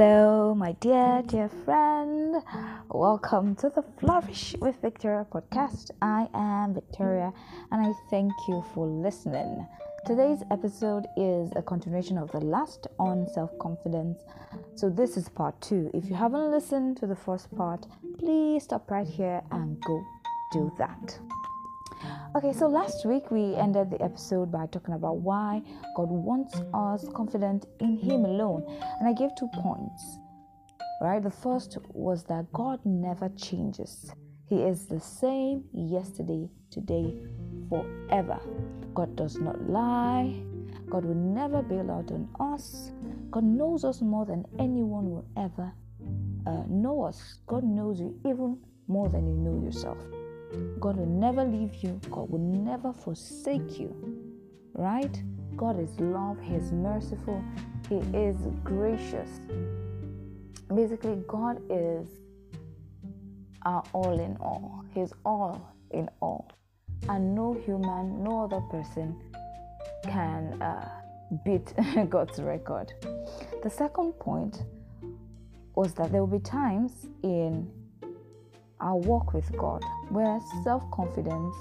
Hello, my dear, dear friend. Welcome to the Flourish with Victoria podcast. I am Victoria and I thank you for listening. Today's episode is a continuation of the last on self confidence. So, this is part two. If you haven't listened to the first part, please stop right here and go do that. Okay, so last week we ended the episode by talking about why God wants us confident in Him alone. And I gave two points, right? The first was that God never changes, He is the same yesterday, today, forever. God does not lie, God will never bail out on us. God knows us more than anyone will ever uh, know us. God knows you even more than you know yourself. God will never leave you, God will never forsake you. Right? God is love, He is merciful, He is gracious. Basically, God is our all in all. He's all in all. And no human, no other person can uh, beat God's record. The second point was that there will be times in our walk with God, where self confidence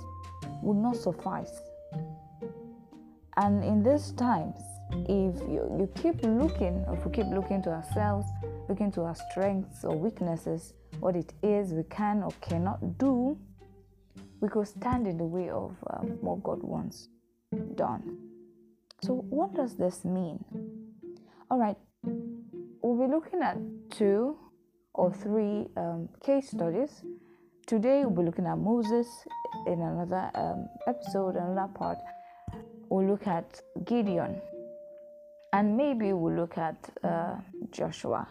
will not suffice. And in these times, if you, you keep looking, if we keep looking to ourselves, looking to our strengths or weaknesses, what it is we can or cannot do, we could stand in the way of um, what God wants done. So, what does this mean? All right, we'll be looking at two or three um, case studies. Today we'll be looking at Moses. In another um, episode, another part, we'll look at Gideon, and maybe we'll look at uh, Joshua.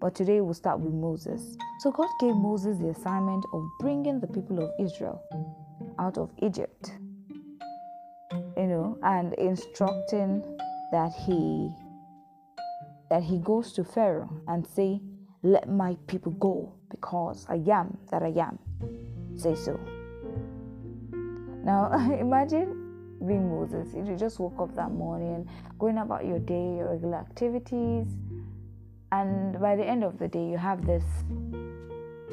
But today we'll start with Moses. So God gave Moses the assignment of bringing the people of Israel out of Egypt. You know, and instructing that he that he goes to Pharaoh and say, let my people go because I am that I am. Say so. Now, imagine being Moses. You just woke up that morning, going about your day, your regular activities, and by the end of the day, you have this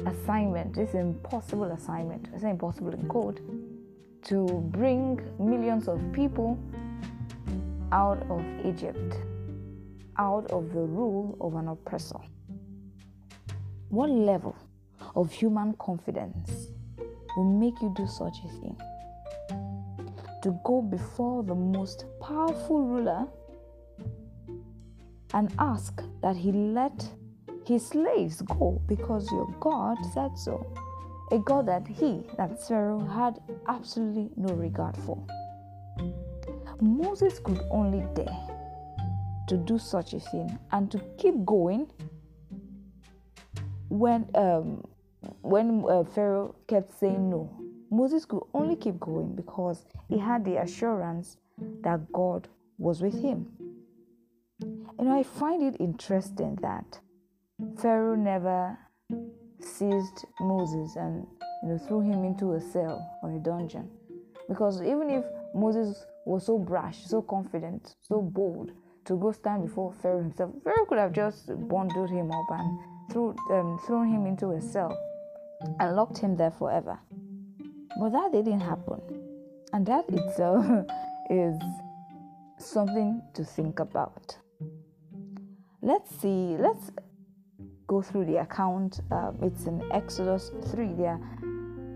assignment, this impossible assignment, it's impossible in code, to bring millions of people out of Egypt, out of the rule of an oppressor. What level of human confidence will make you do such a thing? To go before the most powerful ruler and ask that he let his slaves go because your God said so. A God that he, that Pharaoh, had absolutely no regard for. Moses could only dare to do such a thing and to keep going when um, when uh, Pharaoh kept saying no, Moses could only keep going because he had the assurance that God was with him. Know, I find it interesting that Pharaoh never seized Moses and you know threw him into a cell or a dungeon. Because even if Moses was so brash, so confident, so bold to go stand before Pharaoh himself, Pharaoh could have just bundled him up and threw, um, thrown him into a cell and locked him there forever. But that didn't happen. And that itself is something to think about. Let's see, let's go through the account. Um, it's in Exodus 3. There are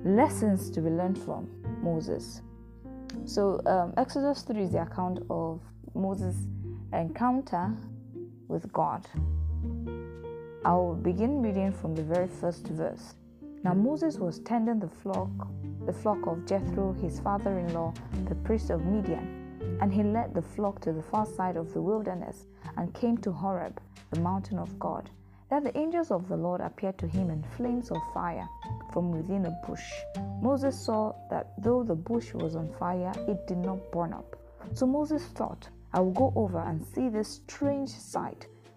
lessons to be learned from Moses. So, um, Exodus 3 is the account of Moses' encounter with God. I'll begin reading from the very first verse. Now Moses was tending the flock, the flock of Jethro, his father-in-law, the priest of Midian, and he led the flock to the far side of the wilderness and came to Horeb, the mountain of God. There the angels of the Lord appeared to him in flames of fire from within a bush. Moses saw that though the bush was on fire, it did not burn up. So Moses thought, I will go over and see this strange sight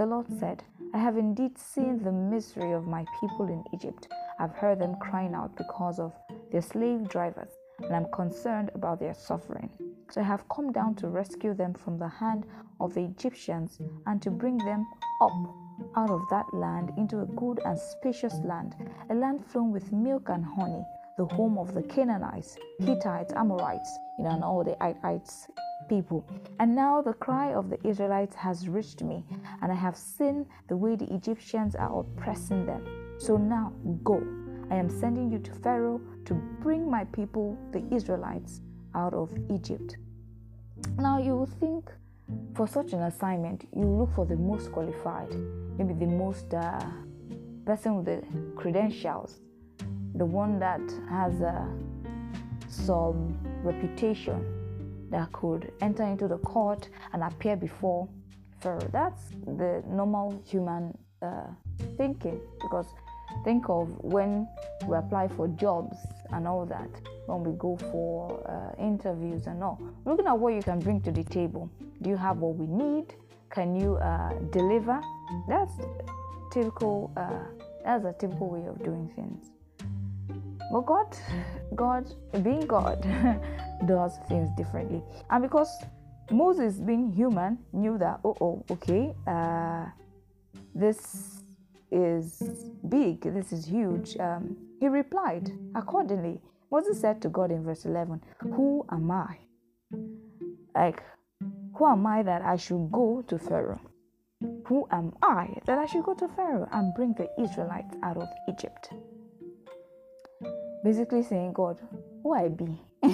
The Lord said, I have indeed seen the misery of my people in Egypt. I've heard them crying out because of their slave drivers, and I'm concerned about their suffering. So I have come down to rescue them from the hand of the Egyptians and to bring them up out of that land into a good and spacious land, a land flowing with milk and honey, the home of the Canaanites, Hittites, Amorites, you know, and all the Hittites people. And now the cry of the Israelites has reached me, and I have seen the way the Egyptians are oppressing them. So now go. I am sending you to Pharaoh to bring my people, the Israelites, out of Egypt. Now you will think for such an assignment, you look for the most qualified, maybe the most uh, person with the credentials, the one that has uh, some reputation that could enter into the court and appear before Pharaoh. That's the normal human uh, thinking because think of when we apply for jobs and all that, when we go for uh, interviews and all, looking at what you can bring to the table. Do you have what we need? Can you uh, deliver? That's typical. Uh, that's a typical way of doing things. But God, God, being God, does things differently. And because Moses, being human, knew that, oh, oh okay, uh, this is big, this is huge. Um, he replied accordingly. Moses said to God in verse 11, Who am I? Like, who am I that I should go to Pharaoh? Who am I that I should go to Pharaoh and bring the Israelites out of Egypt? Basically saying, God, who I be?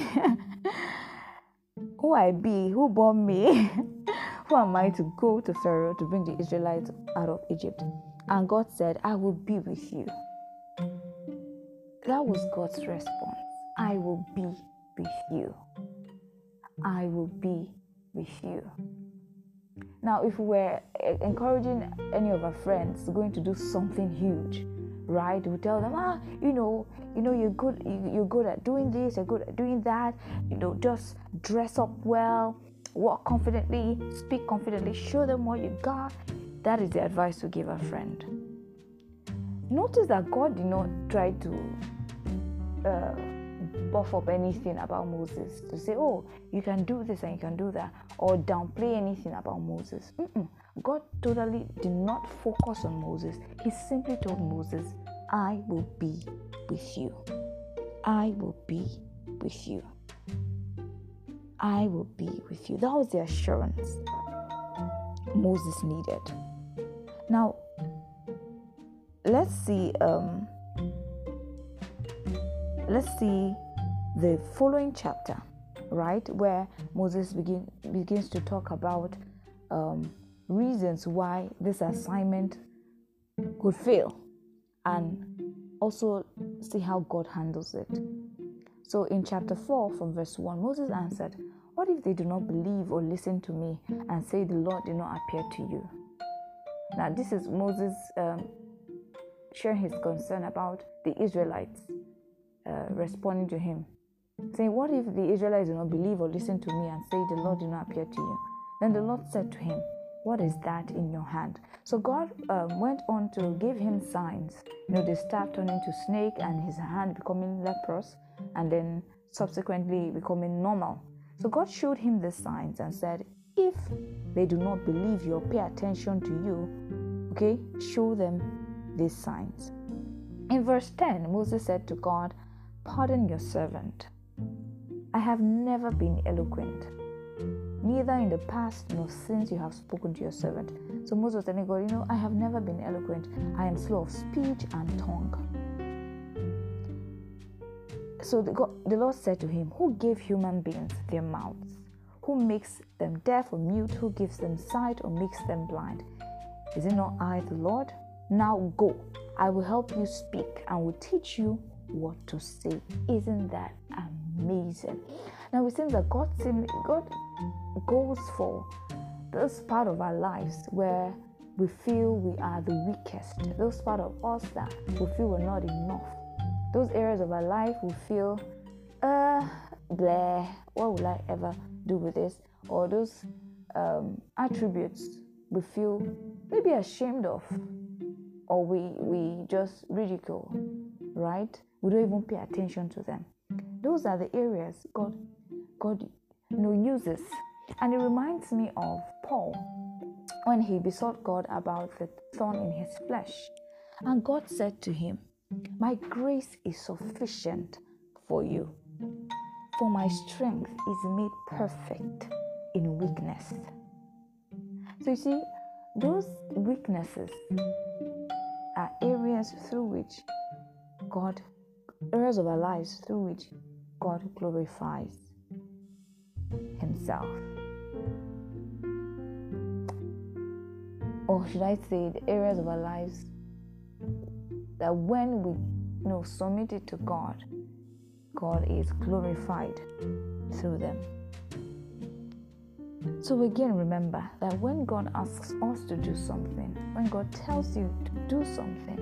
who I be? Who born me? who am I to go to Pharaoh to bring the Israelites out of Egypt? And God said, I will be with you. That was God's response. I will be with you. I will be with you. Now, if we're encouraging any of our friends going to do something huge, right? We tell them, ah, you know, you know, you're good, you're good at doing this, you're good at doing that. You know, just dress up well, walk confidently, speak confidently, show them what you got. That is the advice to give a friend. Notice that God did not try to uh, buff up anything about Moses to say, oh, you can do this and you can do that, or downplay anything about Moses. Mm-mm. God totally did not focus on Moses. He simply told Moses, I will be with you. I will be with you. I will be with you. That was the assurance Moses needed. Now, let's see. Um, let's see the following chapter, right, where Moses begin, begins to talk about um, reasons why this assignment could fail and also see how God handles it. So, in chapter 4, from verse 1, Moses answered, What if they do not believe or listen to me and say, The Lord did not appear to you? Now, this is Moses um, sharing his concern about the Israelites uh, responding to him, saying, What if the Israelites do not believe or listen to me and say, The Lord did not appear to you? Then the Lord said to him, What is that in your hand? So God um, went on to give him signs. You know, the staff turning to snake and his hand becoming leprous, and then subsequently becoming normal. So God showed him the signs and said, If they do not believe you or pay attention to you, okay, show them these signs. In verse 10, Moses said to God, Pardon your servant. I have never been eloquent, neither in the past nor since you have spoken to your servant. So Moses telling God, You know, I have never been eloquent. I am slow of speech and tongue. So the, God, the Lord said to him, Who gave human beings their mouths? Who makes them deaf or mute? Who gives them sight or makes them blind? Is it not I, the Lord? Now go. I will help you speak and will teach you what to say. Isn't that amazing? Now it seems that God, God goes for those part of our lives where we feel we are the weakest, those part of us that we feel we're not enough, those areas of our life we feel, uh, bleh, what will I ever do with this? Or those um, attributes we feel maybe ashamed of, or we we just ridicule, right? We don't even pay attention to them. Those are the areas God God you uses, and it reminds me of Paul when he besought God about the thorn in his flesh, and God said to him, "My grace is sufficient for you." For my strength is made perfect in weakness. So you see, those weaknesses are areas through which God, areas of our lives through which God glorifies Himself. Or should I say, the areas of our lives that when we you know submit it to God, God is glorified through them. So, again, remember that when God asks us to do something, when God tells you to do something,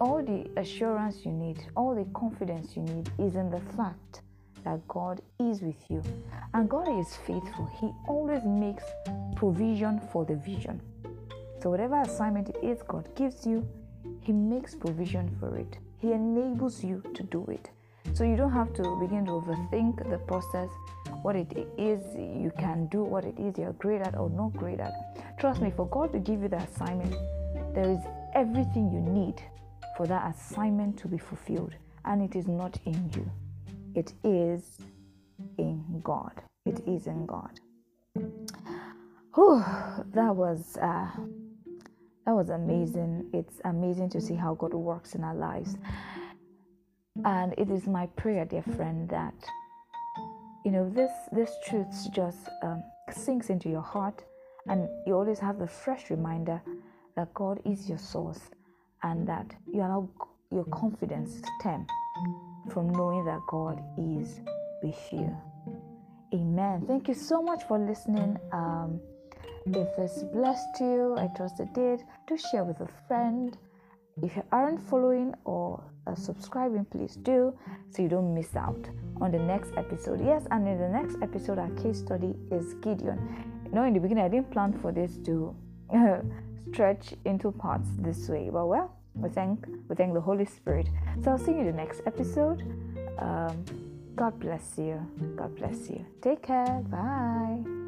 all the assurance you need, all the confidence you need is in the fact that God is with you. And God is faithful, He always makes provision for the vision. So, whatever assignment it is God gives you, He makes provision for it, He enables you to do it. So you don't have to begin to overthink the process, what it is you can do, what it is you're great at or not great at. Trust me, for God to give you the assignment, there is everything you need for that assignment to be fulfilled. And it is not in you, it is in God. It is in God. Whew, that was uh, that was amazing. It's amazing to see how God works in our lives. And it is my prayer, dear friend, that you know this this truth just um, sinks into your heart, and you always have the fresh reminder that God is your source, and that you allow your confidence to stem from knowing that God is with you. Amen. Thank you so much for listening. Um, if this blessed you, I trust it did. Do share with a friend. If you aren't following or uh, subscribing, please do so you don't miss out on the next episode. Yes, and in the next episode, our case study is Gideon. Know, in the beginning, I didn't plan for this to stretch into parts this way, but well, we thank we thank the Holy Spirit. So I'll see you in the next episode. Um, God bless you. God bless you. Take care. Bye.